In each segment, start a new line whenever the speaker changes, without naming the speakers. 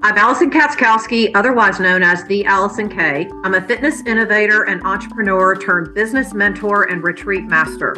I'm Allison Katzkowski, otherwise known as the Allison K. I'm a fitness innovator and entrepreneur turned business mentor and retreat master.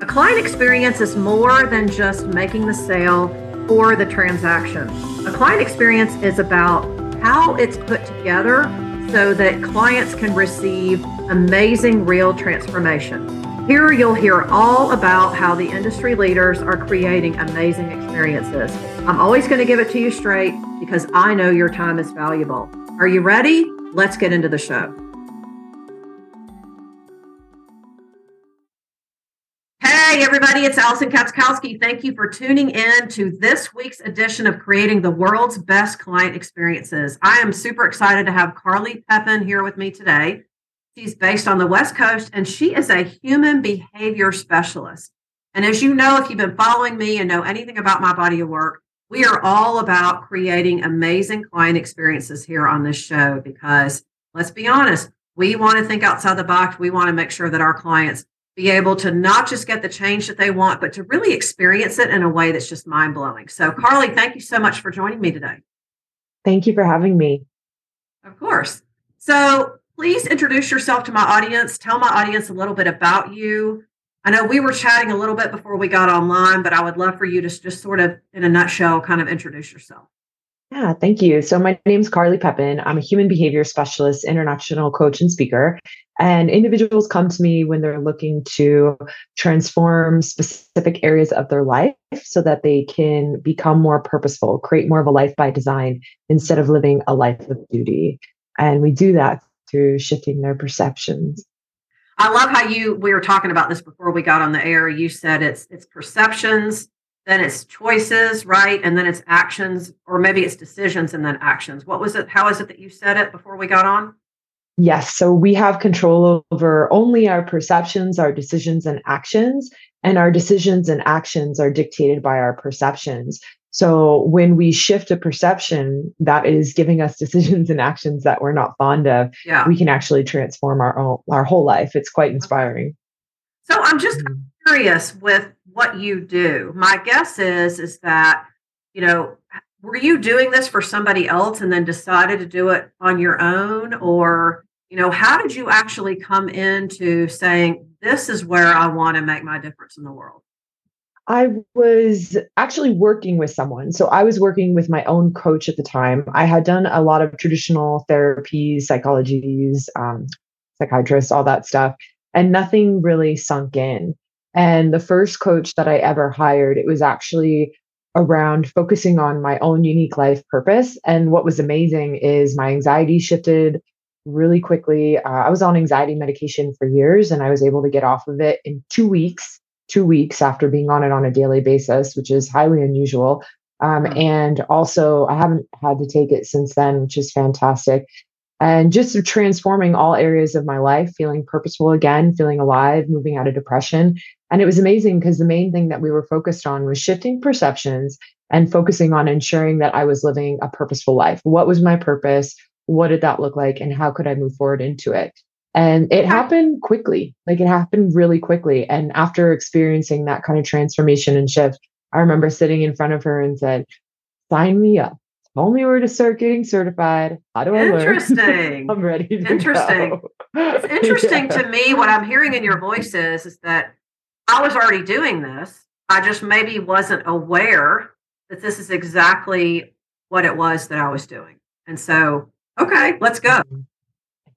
A client experience is more than just making the sale or the transaction. A client experience is about how it's put together so that clients can receive amazing real transformation. Here you'll hear all about how the industry leaders are creating amazing experiences. I'm always going to give it to you straight because I know your time is valuable. Are you ready? Let's get into the show. Hey, everybody, it's Allison Katzkowski. Thank you for tuning in to this week's edition of Creating the World's Best Client Experiences. I am super excited to have Carly Pepin here with me today. She's based on the West Coast and she is a human behavior specialist. And as you know, if you've been following me and know anything about my body of work, we are all about creating amazing client experiences here on this show because let's be honest, we want to think outside the box. We want to make sure that our clients be able to not just get the change that they want, but to really experience it in a way that's just mind blowing. So, Carly, thank you so much for joining me today.
Thank you for having me.
Of course. So, please introduce yourself to my audience. Tell my audience a little bit about you. I know we were chatting a little bit before we got online, but I would love for you to just sort of, in a nutshell, kind of introduce yourself.
Yeah, thank you. So, my name is Carly Pepin. I'm a human behavior specialist, international coach, and speaker. And individuals come to me when they're looking to transform specific areas of their life so that they can become more purposeful, create more of a life by design instead of living a life of duty. And we do that through shifting their perceptions.
I love how you we were talking about this before we got on the air. You said it's it's perceptions, then it's choices, right? And then it's actions, or maybe it's decisions and then actions. What was it? How is it that you said it before we got on?
Yes. So we have control over only our perceptions, our decisions, and actions. And our decisions and actions are dictated by our perceptions. So when we shift a perception that is giving us decisions and actions that we're not fond of, yeah. we can actually transform our own our whole life. It's quite inspiring.
So I'm just mm-hmm. curious with what you do. My guess is is that, you know, were you doing this for somebody else and then decided to do it on your own or, you know, how did you actually come into saying this is where I want to make my difference in the world?
I was actually working with someone. So I was working with my own coach at the time. I had done a lot of traditional therapies, psychologies, um, psychiatrists, all that stuff, and nothing really sunk in. And the first coach that I ever hired, it was actually around focusing on my own unique life purpose. And what was amazing is my anxiety shifted really quickly. Uh, I was on anxiety medication for years and I was able to get off of it in two weeks two weeks after being on it on a daily basis, which is highly unusual. Um, and also, I haven't had to take it since then, which is fantastic. And just transforming all areas of my life, feeling purposeful again, feeling alive, moving out of depression. And it was amazing because the main thing that we were focused on was shifting perceptions and focusing on ensuring that I was living a purposeful life. What was my purpose? What did that look like? And how could I move forward into it? And it happened quickly, like it happened really quickly. And after experiencing that kind of transformation and shift, I remember sitting in front of her and said, sign me up. Tell me where to start getting certified. How do I
interesting.
learn?
Interesting.
I'm ready.
interesting.
Go.
It's interesting yeah. to me. What I'm hearing in your voice is, is that I was already doing this. I just maybe wasn't aware that this is exactly what it was that I was doing. And so, okay, let's go. Mm-hmm.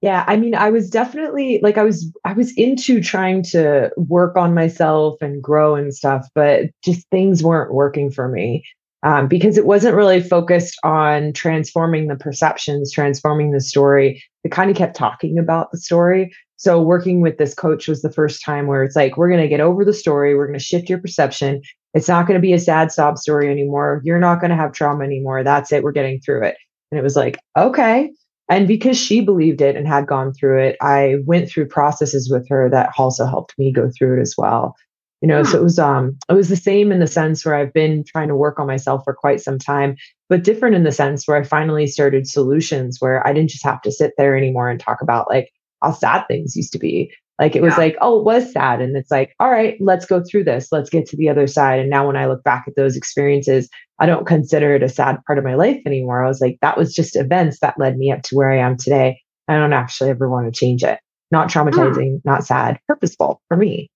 Yeah, I mean, I was definitely like I was I was into trying to work on myself and grow and stuff, but just things weren't working for me. Um, because it wasn't really focused on transforming the perceptions, transforming the story. It kind of kept talking about the story. So working with this coach was the first time where it's like, we're going to get over the story. We're going to shift your perception. It's not going to be a sad sob story anymore. You're not going to have trauma anymore. That's it. We're getting through it. And it was like, okay. And because she believed it and had gone through it, I went through processes with her that also helped me go through it as well. You know, so it was um it was the same in the sense where I've been trying to work on myself for quite some time, but different in the sense where I finally started solutions where I didn't just have to sit there anymore and talk about like how sad things used to be. Like it was like, oh, it was sad. And it's like, all right, let's go through this. Let's get to the other side. And now when I look back at those experiences, I don't consider it a sad part of my life anymore. I was like, that was just events that led me up to where I am today. I don't actually ever want to change it. Not hmm. traumatizing, not sad, purposeful for me.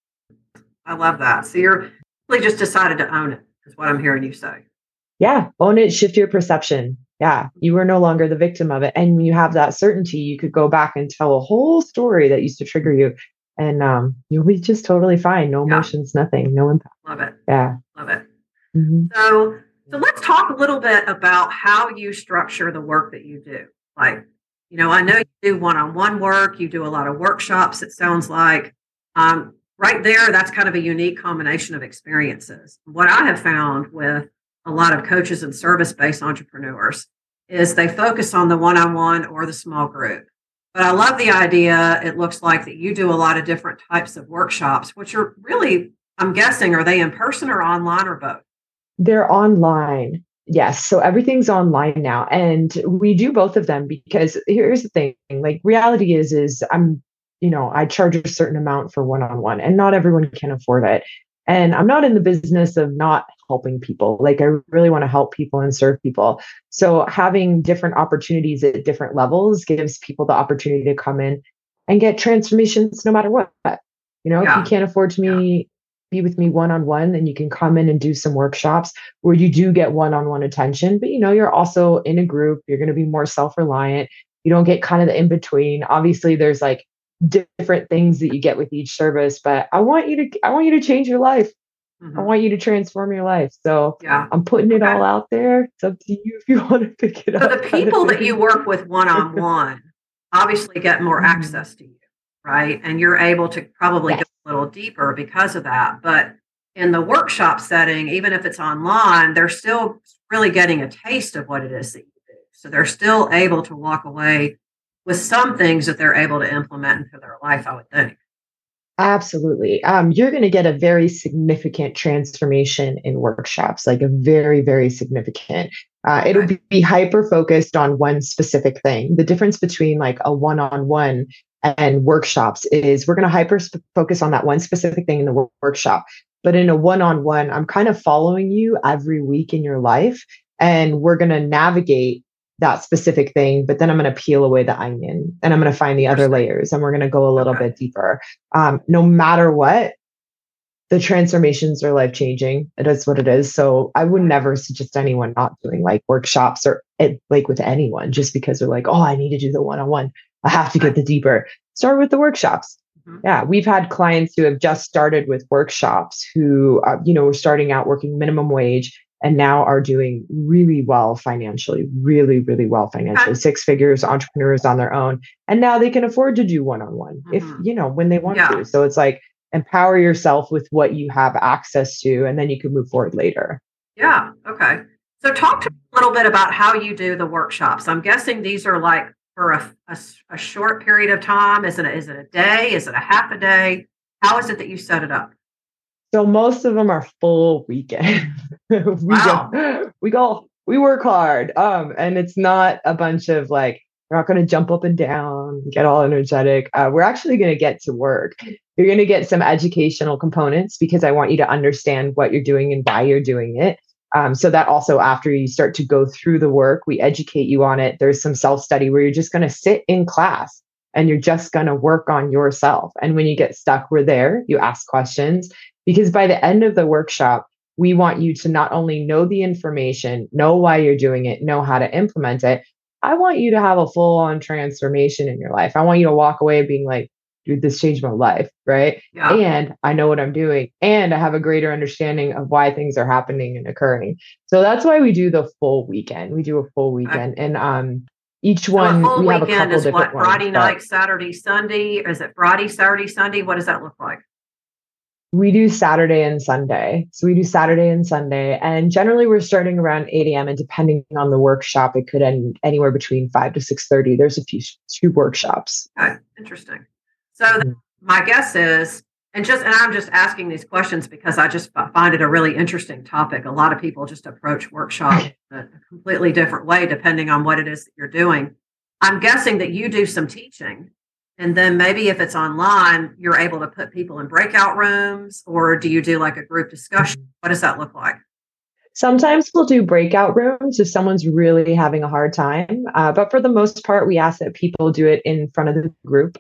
I love that. So you're really just decided to own it, is what I'm hearing you say.
Yeah, own it, shift your perception. Yeah, you were no longer the victim of it. And when you have that certainty, you could go back and tell a whole story that used to trigger you. And um, you'll be just totally fine. No emotions, nothing, no impact.
Love it.
Yeah.
Love it. Mm-hmm. So so let's talk a little bit about how you structure the work that you do. Like, you know, I know you do one-on-one work, you do a lot of workshops, it sounds like. Um, right there, that's kind of a unique combination of experiences. What I have found with a lot of coaches and service based entrepreneurs is they focus on the one on one or the small group. But I love the idea. It looks like that you do a lot of different types of workshops, which are really, I'm guessing, are they in person or online or both?
They're online. Yes. So everything's online now. And we do both of them because here's the thing like reality is, is I'm, you know, I charge a certain amount for one on one and not everyone can afford it. And I'm not in the business of not helping people. Like I really want to help people and serve people. So having different opportunities at different levels gives people the opportunity to come in and get transformations no matter what. You know, yeah. if you can't afford to me yeah. be with me one on one, then you can come in and do some workshops where you do get one on one attention. But you know, you're also in a group, you're going to be more self reliant. You don't get kind of the in between. Obviously, there's like different things that you get with each service but i want you to i want you to change your life mm-hmm. i want you to transform your life so yeah i'm putting it okay. all out there it's up to you if you want to pick it
so
up
the people that you work with one-on-one obviously get more mm-hmm. access to you right and you're able to probably yes. go a little deeper because of that but in the workshop setting even if it's online they're still really getting a taste of what it is that you do so they're still able to walk away with some things that they're able to implement into their life, I would think.
Absolutely. Um, you're going to get a very significant transformation in workshops, like a very, very significant. Uh, it'll be, be hyper focused on one specific thing. The difference between like a one on one and workshops is we're going to hyper focus on that one specific thing in the workshop. But in a one on one, I'm kind of following you every week in your life, and we're going to navigate that specific thing, but then I'm going to peel away the onion and I'm going to find the other layers and we're going to go a little okay. bit deeper. Um, no matter what, the transformations are life changing. It is what it is. So I would never suggest anyone not doing like workshops or it, like with anyone just because they're like, oh, I need to do the one on one. I have to get the deeper. Start with the workshops. Mm-hmm. Yeah, we've had clients who have just started with workshops who, uh, you know, were starting out working minimum wage and now are doing really well financially, really, really well financially, six figures, entrepreneurs on their own. And now they can afford to do one on one if, mm-hmm. you know, when they want yeah. to. So it's like empower yourself with what you have access to, and then you can move forward later.
Yeah. Okay. So talk to me a little bit about how you do the workshops. I'm guessing these are like for a, a, a short period of time. Is it, a, is it a day? Is it a half a day? How is it that you set it up?
So most of them are full weekend. we wow. go, we go, we work hard. Um, and it's not a bunch of like, we're not going to jump up and down, get all energetic. Uh, we're actually going to get to work. You're going to get some educational components because I want you to understand what you're doing and why you're doing it. Um, so that also after you start to go through the work, we educate you on it. There's some self study where you're just going to sit in class and you're just going to work on yourself. And when you get stuck, we're there. You ask questions because by the end of the workshop, we want you to not only know the information, know why you're doing it, know how to implement it. I want you to have a full on transformation in your life. I want you to walk away being like, dude, this changed my life. Right. Yeah. And I know what I'm doing. And I have a greater understanding of why things are happening and occurring. So that's why we do the full weekend. We do a full weekend. And um each so one we have a couple
is
different
what, Friday ones, night, Saturday, Sunday. Is it Friday, Saturday, Sunday? What does that look like?
We do Saturday and Sunday. So we do Saturday and Sunday. And generally we're starting around 8 a.m. And depending on the workshop, it could end anywhere between 5 to 6.30. There's a few two workshops.
Okay. Interesting. So mm-hmm. my guess is, and just and I'm just asking these questions because I just find it a really interesting topic. A lot of people just approach workshop a completely different way depending on what it is that you're doing. I'm guessing that you do some teaching And then maybe if it's online, you're able to put people in breakout rooms, or do you do like a group discussion?
Mm-hmm.
What does that look like?
Sometimes we'll do breakout rooms if someone's really having a hard time. Uh, but for the most part, we ask that people do it in front of the group,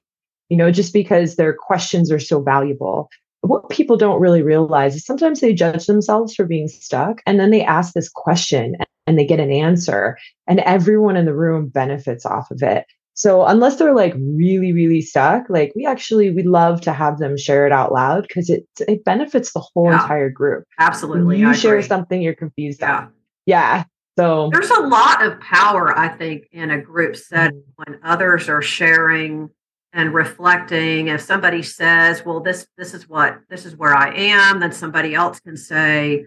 you know, just because their questions are so valuable. What people don't really realize is sometimes they judge themselves for being stuck and then they ask this question and they get an answer, and everyone in the room benefits off of it. So unless they're like really, really stuck, like we actually we love to have them share it out loud because it it benefits the whole
Yeah.
entire group.
Absolutely.
You
I
share
agree.
something you're confused
Yeah.
on. Yeah. So
There's a lot of power, I think, in a group setting
Mm.
when others are sharing and reflecting. If somebody says, "Well, this this is what this is where I am," then somebody else can say,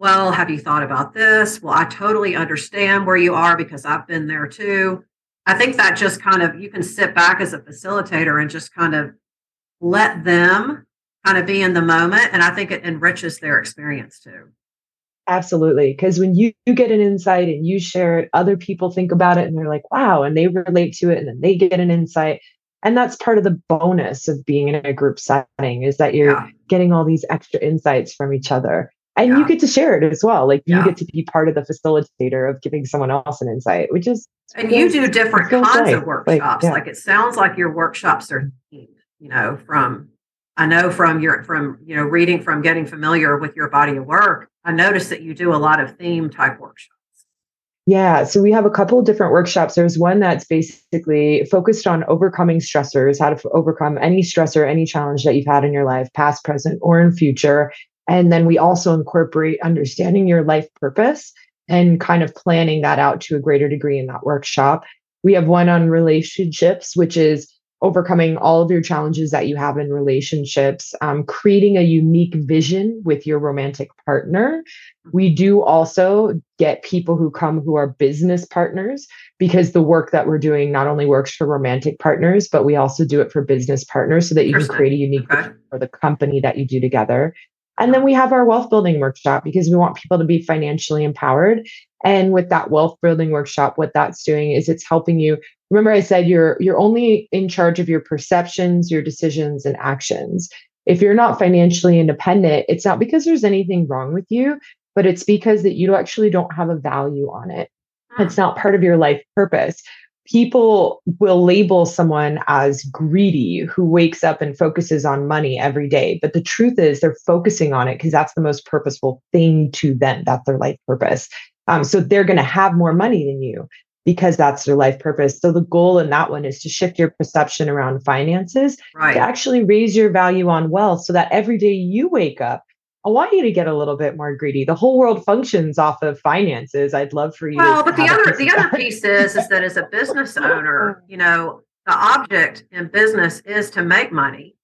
"Well, have you thought about this?" Well, I totally understand where you are because I've been there too. I think that just kind of you can sit back as a facilitator and just kind of let them kind of be in the moment, and I think it enriches their experience too.
absolutely. Because when you, you get an insight and you share it, other people think about it and they're like, wow, and they relate to it and then they get an insight. And that's part of the bonus of being in a group setting is that you're
Yeah.
getting all these extra insights from each other. And
Yeah.
you get to share it as well. Like you
Yeah.
get to be part of the facilitator of giving someone else an insight, which is
And you do different kinds
right.
of workshops.
Like,
Like, it sounds like your workshops are themed, you know, from I know from your from you know reading from getting familiar with your body of work. I noticed that you do a lot of theme type workshops.
Yeah, so we have a couple of different workshops. There's one that's basically focused on overcoming stressors, how to overcome any stressor, any challenge that you've had in your life, past, present, or in future. And then we also incorporate understanding your life purpose and kind of planning that out to a greater degree in that workshop. We have one on relationships, which is overcoming all of your challenges that you have in relationships, um, creating a unique vision with your romantic partner. We do also get people who come who are business partners because the work that we're doing not only works for romantic partners, but we also do it for business partners so that you can create a unique
Okay.
vision for the company that you do together. And then we have our wealth building workshop because we want people to be financially empowered. And with that wealth building workshop, what that's doing is it's helping you. Remember, I said you're you're only in charge of your perceptions, your decisions, and actions. If you're not financially independent, it's not because there's anything wrong with you, but it's because that you actually don't have a value on it.
Hmm.
It's not part of your life purpose. People will label someone as greedy who wakes up and focuses on money every day. But the truth is, they're focusing on it because that's the most purposeful thing to them. That's their life purpose. Um, so they're going to have more money than you because that's their life purpose. So the goal in that one is to shift your perception around finances
Right.
to actually raise your value on wealth so that every day you wake up, I want you to get a little bit more greedy. The whole world functions off of finances. I'd love for you
Well, but the other the other piece is is that as a business owner, you know, the object in business is to make money.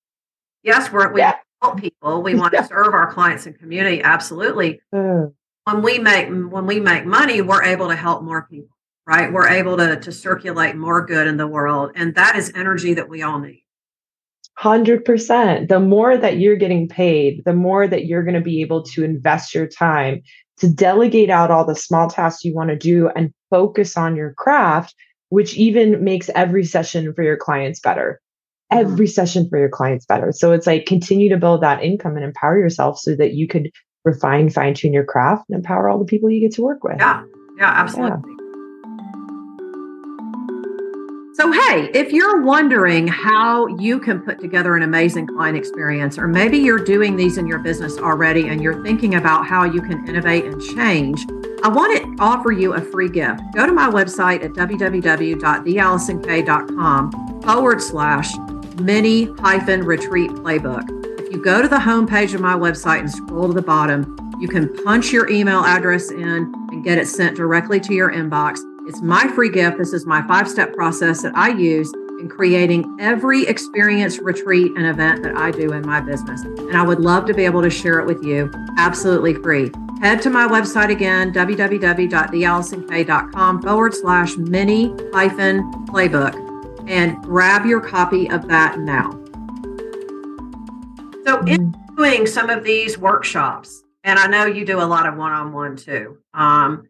Yes, we're we
Yeah.
help people. We want
Yeah.
to serve our clients and community. Absolutely.
Uh,
When we make when we make money, we're able to help more people, right? We're able to to circulate more good in the world, and that is energy that we all need.
100%. The more that you're getting paid, the more that you're going to be able to invest your time to delegate out all the small tasks you want to do and focus on your craft, which even makes every session for your clients better.
Mhm.
Every session for your clients better. So it's like continue to build that income and empower yourself so that you could refine, fine tune your craft and empower all the people you get to work with.
Yeah, yeah, absolutely. So, hey, if you're wondering how you can put together an amazing client experience, or maybe you're doing these in your business already and you're thinking about how you can innovate and change, I want to offer you a free gift. Go to my website at www.theallisonk.com forward slash mini hyphen retreat playbook. If you go to the homepage of my website and scroll to the bottom, you can punch your email address in and get it sent directly to your inbox. It's my free gift. This is my five step process that I use in creating every experience, retreat, and event that I do in my business. And I would love to be able to share it with you absolutely free. Head to my website again, www.theallisonk.com forward slash mini hyphen playbook, and grab your copy of that now. So, in doing some of these workshops, and I know you do a lot of one on one too. Um,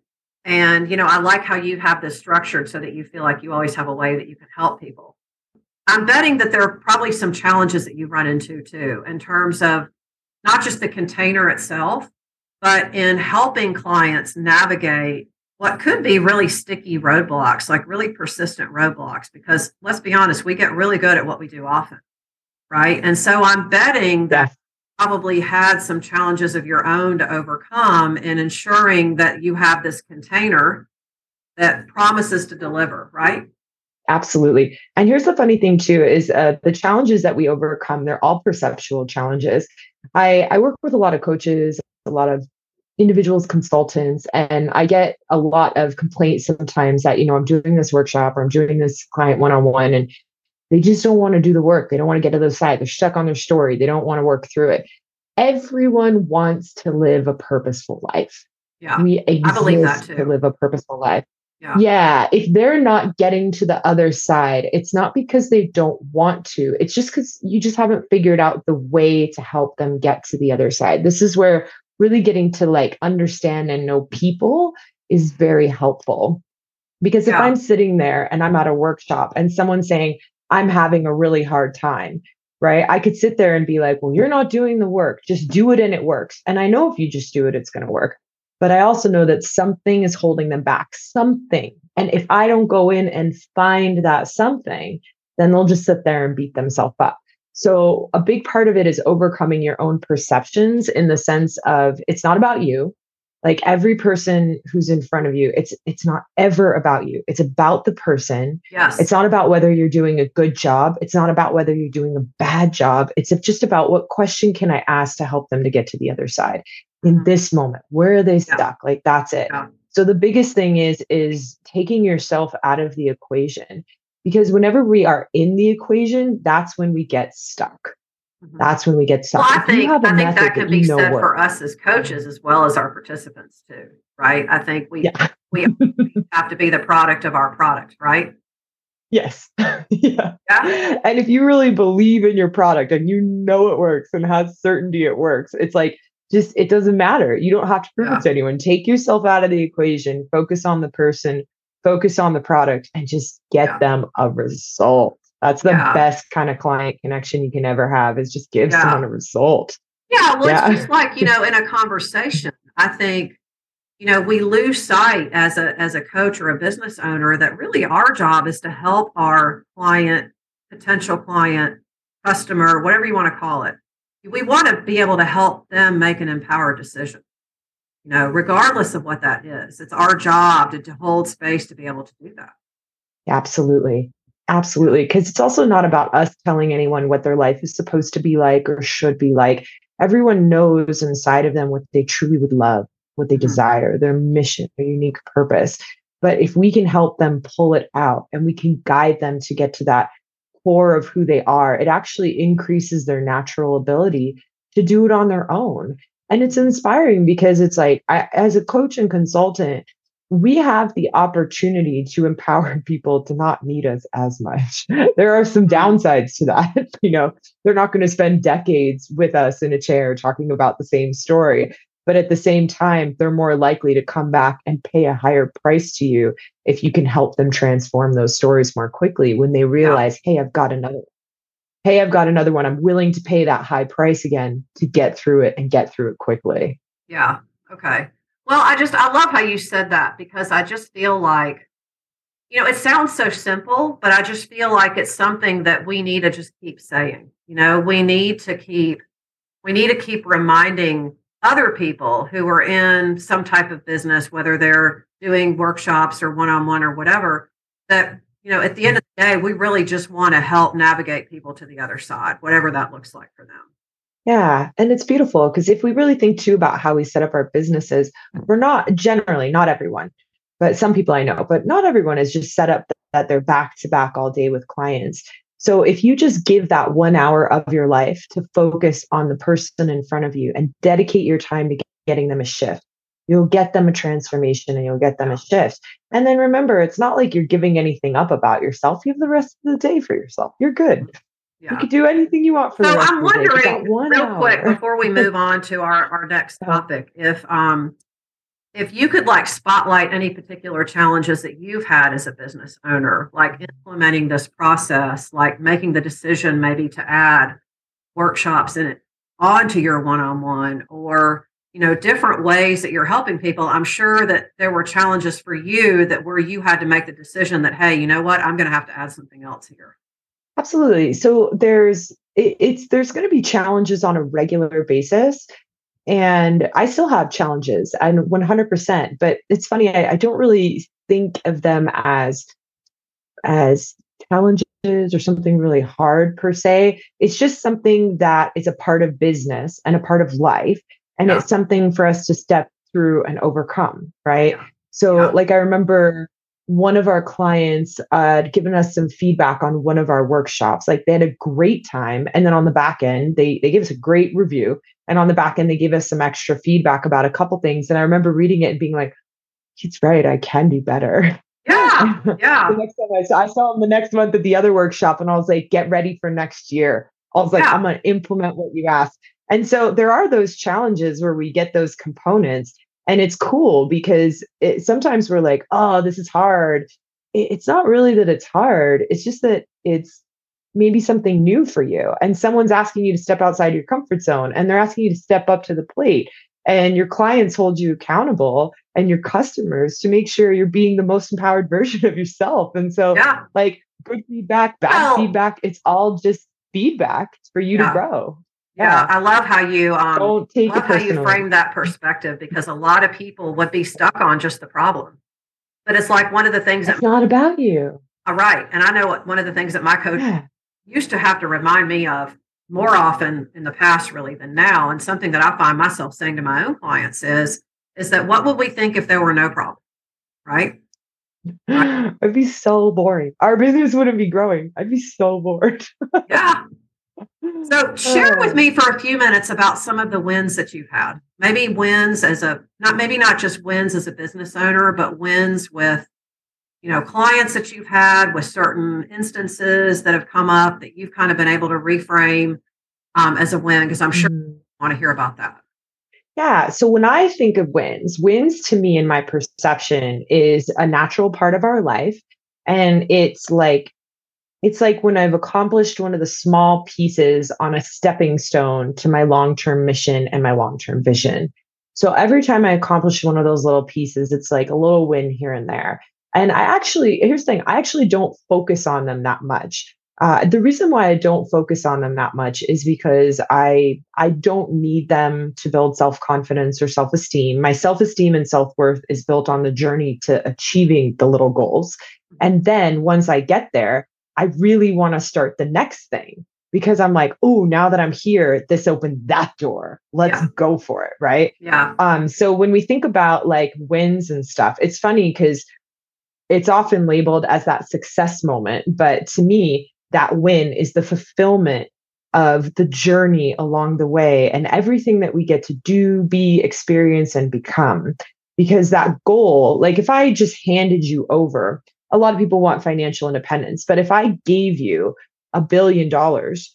and, you know, I like how you have this structured so that you feel like you always have a way that you can help people. I'm betting that there are probably some challenges that you run into too, in terms of not just the container itself, but in helping clients navigate what could be really sticky roadblocks, like really persistent roadblocks. Because let's be honest, we get really good at what we do often, right? And so I'm betting that probably had some challenges of your own to overcome in ensuring that you have this container that promises to deliver, right?
Absolutely. And here's the funny thing too is uh, the challenges that we overcome, they're all perceptual challenges. I, I work with a lot of coaches, a lot of individuals, consultants, and I get a lot of complaints sometimes that, you know, I'm doing this workshop or I'm doing this client one on one and they just don't want to do the work. They don't want to get to the side. They're stuck on their story. They don't want to work through it. Everyone wants to live a purposeful life.
Yeah.
We exist
I believe that too.
to live a purposeful life.
Yeah.
yeah. If they're not getting to the other side, it's not because they don't want to. It's just because you just haven't figured out the way to help them get to the other side. This is where really getting to like understand and know people is very helpful. Because if
Yeah.
I'm sitting there and I'm at a workshop and someone's saying, I'm having a really hard time, right? I could sit there and be like, well, you're not doing the work. Just do it and it works. And I know if you just do it, it's going to work. But I also know that something is holding them back, something. And if I don't go in and find that something, then they'll just sit there and beat themselves up. So a big part of it is overcoming your own perceptions in the sense of it's not about you. Like every person who's in front of you, it's it's not ever about you. It's about the person.
Yes.
It's not about whether you're doing a good job. It's not about whether you're doing a bad job. It's just about what question can I ask to help them to get to the other side in
Mhm.
this moment. Where are they
Yeah.
stuck? Like that's it.
Yeah.
So the biggest thing is is taking yourself out of the equation because whenever we are in the equation, that's when we get stuck.
Mhm.
That's when we get stuck.
Well, I think
have a
I think that can
you
be
know
said for us as coaches as well as our participants too, right? I think we
Yeah.
we have to be the product of our product, right?
Yes. yeah.
Yeah.
And if you really believe in your product and you know it works and have certainty it works, it's like just it doesn't matter. You don't have to prove
Yeah.
it to anyone. Take yourself out of the equation, focus on the person, focus on the product, and just get
Yeah.
them a result. That's the
Yeah.
best kind of client connection you can ever have is just give
Yeah.
someone a result.
Yeah, well,
Yeah.
it's just like you know, in a conversation, I think you know we lose sight as a as a coach or a business owner that really our job is to help our client, potential client, customer, whatever you want to call it. We want to be able to help them make an empowered decision. You know, regardless of what that is, it's our job to, to hold space to be able to do that.
Absolutely. Absolutely. Because it's also not about us telling anyone what their life is supposed to be like or should be like. Everyone knows inside of them what they truly would love, what they
Mhm.
desire, their mission, their unique purpose. But if we can help them pull it out and we can guide them to get to that core of who they are, it actually increases their natural ability to do it on their own. And it's inspiring because it's like, I, as a coach and consultant, we have the opportunity to empower people to not need us as much. there are some mm-hmm. downsides to that. you know, they're not going to spend decades with us in a chair talking about the same story. But at the same time, they're more likely to come back and pay a higher price to you if you can help them transform those stories more quickly when they realize, hey, I've got another. Hey, I've got another one. I'm willing to pay that high price again to get through it and get through it quickly.
Yeah. Okay. Well, I just I love how you said that because I just feel like you know, it sounds so simple, but I just feel like it's something that we need to just keep saying. You know, we need to keep we need to keep reminding other people who are in some type of business whether they're doing workshops or one-on-one or whatever that you know, at the end of the day, we really just want to help navigate people to the other side, whatever that looks like for them.
Yeah. And it's beautiful because if we really think too about how we set up our businesses, mm. we're not generally, not everyone, but some people I know, but not everyone is just set up that they're back to back all day with clients. So if you just give that one hour of your life to focus on the person in front of you and dedicate your time to getting them a shift, you'll get them a transformation and you'll get them a shift. And then remember, it's not like you're giving anything up about yourself. You have the rest of the day for yourself. You're good. Mm. You
Yeah.
can do anything you want for
So I'm
of the day. But that
wondering,
one
real quick, before we move on to our, our next topic, if um if you could like spotlight any particular challenges that you've had as a business owner, like implementing this process, like making the decision maybe to add workshops in it onto your one-on-one or you know different ways that you're helping people i'm sure that there were challenges for you that where you had to make the decision that hey you know what i'm going to have to add something else here
absolutely so there's it, it's there's going to be challenges on a regular basis and i still have challenges and 100% but it's funny I, I don't really think of them as as challenges or something really hard per se it's just something that is a part of business and a part of life and yeah. it's something for us to step through and overcome right yeah. so yeah. like i remember one of our clients uh, had given us some feedback on one of our workshops. Like they had a great time. And then on the back end they they gave us a great review. And on the back end they gave us some extra feedback about a couple things. And i remember reading it and being like he's right. I can do better.
Yeah. Yeah.
The next time I saw, I saw him the next month at the other workshop and i was like get ready for next year. I was like i'm going to implement what you asked. And so there are those challenges where we get those components. And it's cool because it, sometimes we're like, oh, this is hard. It, it's not really that it's hard. It's just that it's maybe something new for you. And someone's asking you to step outside your comfort zone and they're asking you to step up to the plate. And your clients hold you accountable and your customers to make sure you're being the most empowered version of yourself. And so, yeah. like, good feedback, bad feedback, it's all just feedback for you yeah. to grow.
Yeah, I love how you um love how you frame that perspective because a lot of people would be stuck on just the problem. But it's like one of the things
that's that not about you.
All right. And I know what one of the things that my coach yeah. used to have to remind me of more often in the past really than now. And something that I find myself saying to my own clients is, is that what would we think if there were no problem? Right?
I'd be so boring. Our business wouldn't be growing. I'd be so bored.
yeah. So share with oh. me for a few minutes about some of the wins that you've had. Maybe wins as a not maybe not just wins as a business owner, but wins with you know clients that you've had with certain instances that have come up that you've kind of been able to reframe um, as a win because I'm sure mm. you want to hear about that.
Yeah. So when I think of wins, wins to me in my perception is a natural part of our life. And it's like it's like when I've accomplished one of the small pieces on a stepping stone to my long term mission and my long term vision. So every time I accomplish one of those little pieces, it's like a little win here and there. And I actually, here's the thing I actually don't focus on them that much. Uh, the reason why I don't focus on them that much is because I I don't need them to build self confidence or self esteem. My self esteem and self worth is built on the journey to achieving the little goals. And then once I get there, I really want to start the next thing because I'm like, oh, now that I'm here, this opened that door. Let's yeah. go for it. Right.
Yeah.
Um, so when we think about like wins and stuff, it's funny because it's often labeled as that success moment. But to me, that win is the fulfillment of the journey along the way and everything that we get to do, be, experience, and become. Because that goal, like if I just handed you over a lot of people want financial independence. But if I gave you a billion dollars,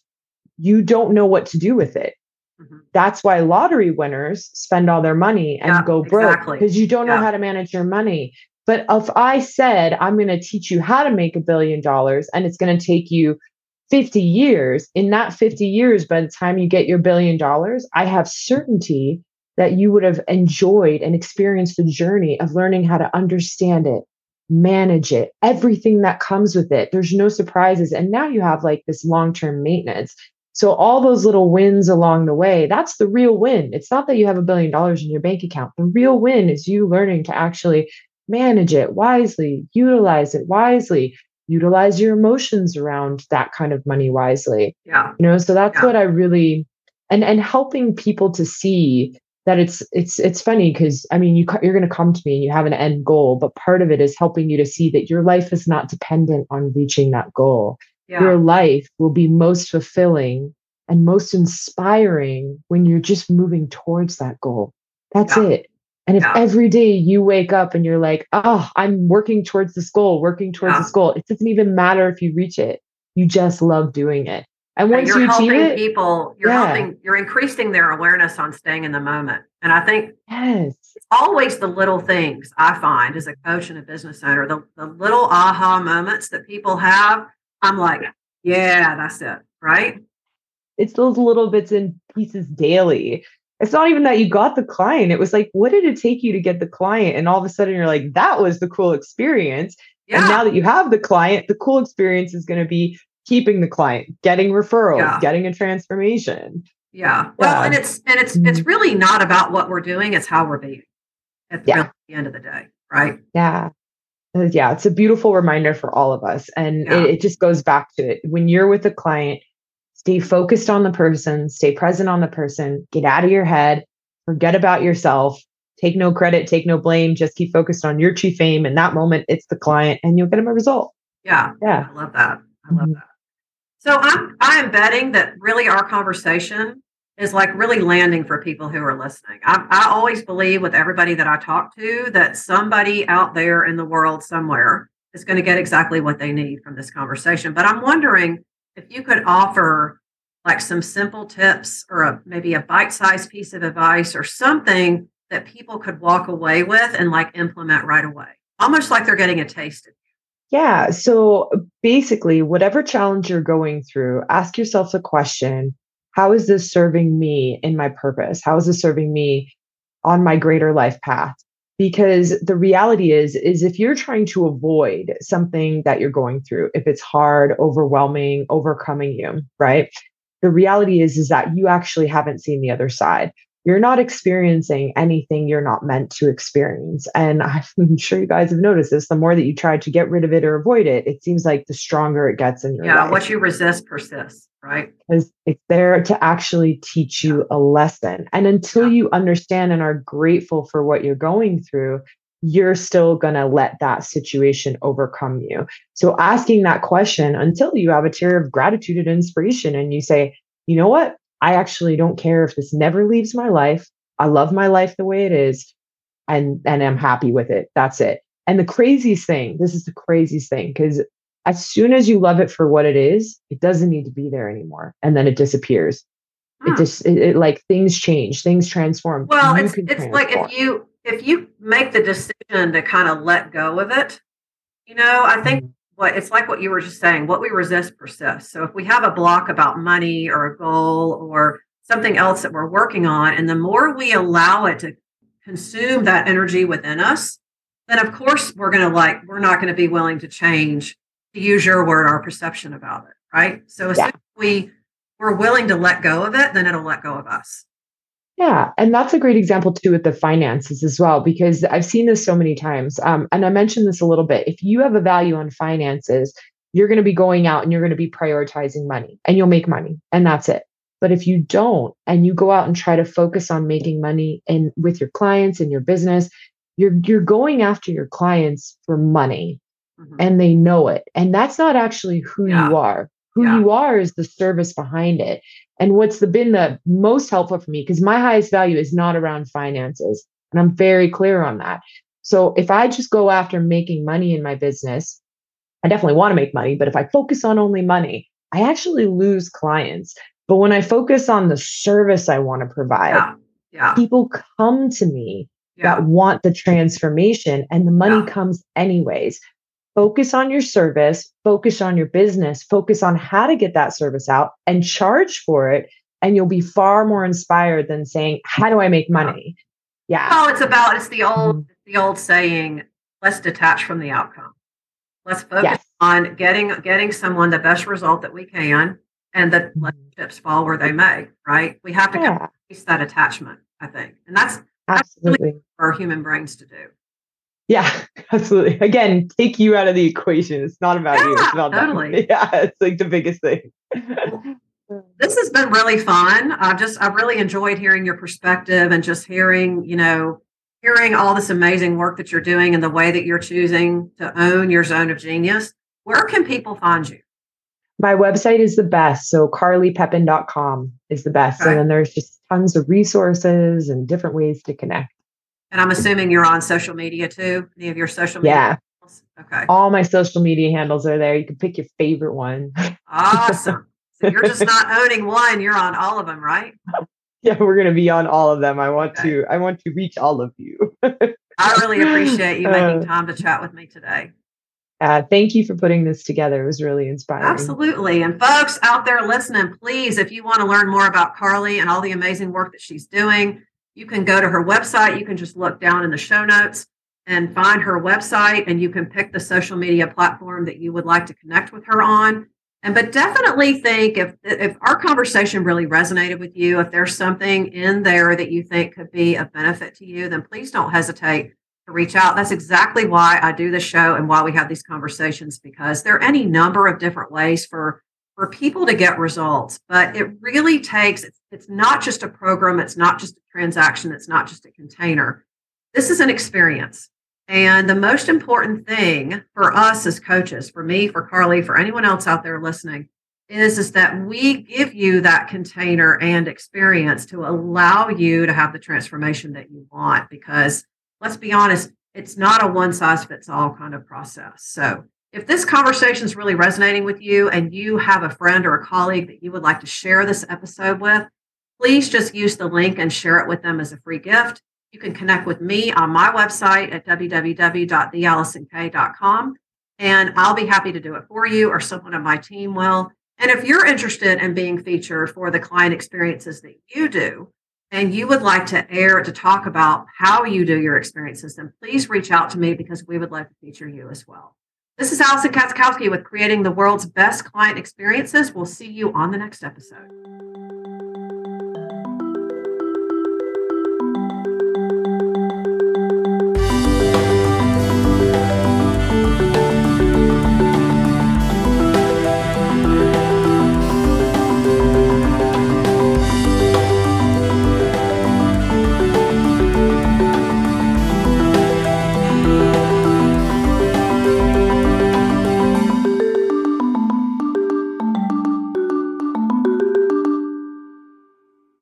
you don't know what to do with it. Mm-hmm. That's why lottery winners spend all their money and yeah, go broke because exactly. you don't know how to manage your money. But if I said, I'm going to teach you how to make a billion dollars and it's going to take you 50 years, in that 50 years, by the time you get your billion dollars, I have certainty that you would have enjoyed and experienced the journey of learning how to understand it, manage it, everything that comes with it. There's no surprises. And now you have like this long term maintenance. So, all those little wins along the way, that's the real win. It's not that you have a billion dollars in your bank account. The real win is you learning to actually manage it wisely, utilize it wisely, utilize your emotions around that kind of money wisely.
Yeah.
You know, so that's yeah. what I really and and helping people to see that it's it's it's funny because I mean you you're going to come to me and you have an end goal, but part of it is helping you to see that your life is not dependent on reaching that goal. Yeah. Your life will be most fulfilling and most inspiring when you're just moving towards that goal. That's yeah. it. And if yeah. every day you wake up and you're like, oh, I'm working towards this goal, working towards this goal, it doesn't even matter if you reach it. You just love doing it. And once
you're
you
helping
it,
people, you're yeah. helping, you're increasing their awareness on staying in the moment And I think
yes.
it's always the little things I find as a coach and a business owner, the, the little aha moments that people have. I'm like, yeah, that's it. Right.
It's those little bits and pieces daily. It's not even that you got the client. It was like, what did it take you to get the client? And all of a sudden you're like, that was the cool experience.
Yeah.
And now that you have the client, the cool experience is going to be keeping the client, getting referrals,
Yeah.
getting a transformation.
Yeah. Well,
Yeah.
and it's and it's it's really not about what we're doing, it's how we're being at the,
Yeah.
the end of the day. Right.
Yeah. Uh, Yeah, it's a beautiful reminder for all of us. And it, it just goes back to it. When you're with a client, stay focused on the person, stay present on the person, get out of your head, forget about yourself, take no credit, take no blame, just keep focused on your chief aim. In that moment, it's the client, and you'll get them a result.
Yeah.
Yeah.
I love that. I love
Mhm.
that. So I'm I am betting that really our conversation is like really landing for people who are listening. I, I always believe with everybody that I talk to that somebody out there in the world somewhere is going to get exactly what they need from this conversation. But I'm wondering if you could offer like some simple tips or a, maybe a bite-sized piece of advice or something that people could walk away with and like implement right away, almost like they're getting a taste. of.
Yeah. So basically, whatever challenge you're going through, ask yourself the question How is this serving me in my purpose? How is this serving me on my greater life path? Because the reality is, is if you're trying to avoid something that you're going through, if it's hard, overwhelming, overcoming you, right? The reality is, is that you actually haven't seen the other side you're not experiencing anything you're not meant to experience. And I'm sure you guys have noticed this. The more that you try to get rid of it or avoid it, it seems like the stronger it gets in your
Yeah,
life.
what you resist persists, right?
because it's there to actually teach you a lesson. And until
Yeah.
you understand and are grateful for what you're going through, you're still going to let that situation overcome you. So asking that question until you have a tear of gratitude and inspiration and you say, you know what? I actually don't care if this never leaves my life. I love my life the way it is and and I'm happy with it. That's it. And the craziest thing, this is the craziest thing because as soon as you love it for what it is, it doesn't need to be there anymore and then it disappears. It just it, it like things change, things transform.
Well,
You
it's it's like if you if you make the decision to kind of let go of it, you know, I think
Mhm.
What it's like what you were just saying, what we resist persists. So if we have a block about money or a goal or something else that we're working on, and the more we allow it to consume that energy within us, then of course we're gonna like we're not gonna be willing to change, to use your word, our perception about it, right? So as
Yeah.
soon as we we're willing to let go of it, then it'll let go of us.
Yeah, and that's a great example too with the finances as well, because I've seen this so many times. Um, and I mentioned this a little bit. If you have a value on finances, you're going to be going out and you're going to be prioritizing money, and you'll make money, and that's it. But if you don't, and you go out and try to focus on making money and with your clients and your business, you're you're going after your clients for money,
Mhm.
and they know it. And that's not actually who
Yeah.
you are. Who
Yeah.
you are is the service behind it. And what's the, been the most helpful for me, because my highest value is not around finances. And I'm very clear on that. So if I just go after making money in my business, I definitely want to make money. But if I focus on only money, I actually lose clients. But when I focus on the service I want to provide,
Yeah. Yeah.
people come to me
Yeah.
that want the transformation and the money comes anyways. Focus on your service, focus on your business, focus on how to get that service out and charge for it. And you'll be far more inspired than saying, How do I make money? Yeah.
Oh, it's about it's the old
Mhm.
the old saying, let's detach from the outcome. Let's focus
Yes.
on getting getting someone the best result that we can and the chips fall where they may, right? We have to
Yeah,
that attachment, I think. And that's
absolutely.
for human brains to do.
Yeah, absolutely. Again, take you out of the equation. It's not about you.
Yeah,
It's about them.
totally.
Yeah, it's like the biggest thing.
This has been really fun. I've just I've really enjoyed hearing your perspective and just hearing, you know, hearing all this amazing work that you're doing and the way that you're choosing to own your zone of genius. Where can people find you?
My website is the best. So carlypepin.com is the best.
Okay.
And then there's just tons of resources and different ways to connect.
And I'm assuming you're on social media too. Any of your social media?
Yeah.
handles? Okay.
All my social media handles are there. You can pick your favorite one.
Awesome. So you're just not owning one, you're on all of them, right?
Yeah, we're going to be on all of them. I want okay. to I want to reach all of you.
I really appreciate you making uh, time to chat with me today.
Uh, thank you for putting this together. It was really inspiring.
Absolutely. And folks out there listening, please, if you want to learn more about Carly and all the amazing work that she's doing, you can go to her website. You can just look down in the show notes and find her website, and you can pick the social media platform that you would like to connect with her on. And but definitely think if if our conversation really resonated with you, if there's something in there that you think could be a benefit to you, then please don't hesitate to reach out. That's exactly why I do the show and why we have these conversations because there are any number of different ways for for people to get results, but it really takes it's, not just a program, it's not just a transaction, it's not just a container. This is an experience. And the most important thing for us as coaches, for me, for Carly, for anyone else out there listening, is, is that we give you that container and experience to allow you to have the transformation that you want. Because let's be honest, it's not a one size fits all kind of process. So if this conversation is really resonating with you and you have a friend or a colleague that you would like to share this episode with, please just use the link and share it with them as a free gift. You can connect with me on my website at www.theallisonk.com, and I'll be happy to do it for you or someone on my team will. And if you're interested in being featured for the client experiences that you do, and you would like to air to talk about how you do your experiences, then please reach out to me because we would love to feature you as well. This is Allison Katzkowski with Creating the World's Best Client Experiences. We'll see you on the next episode.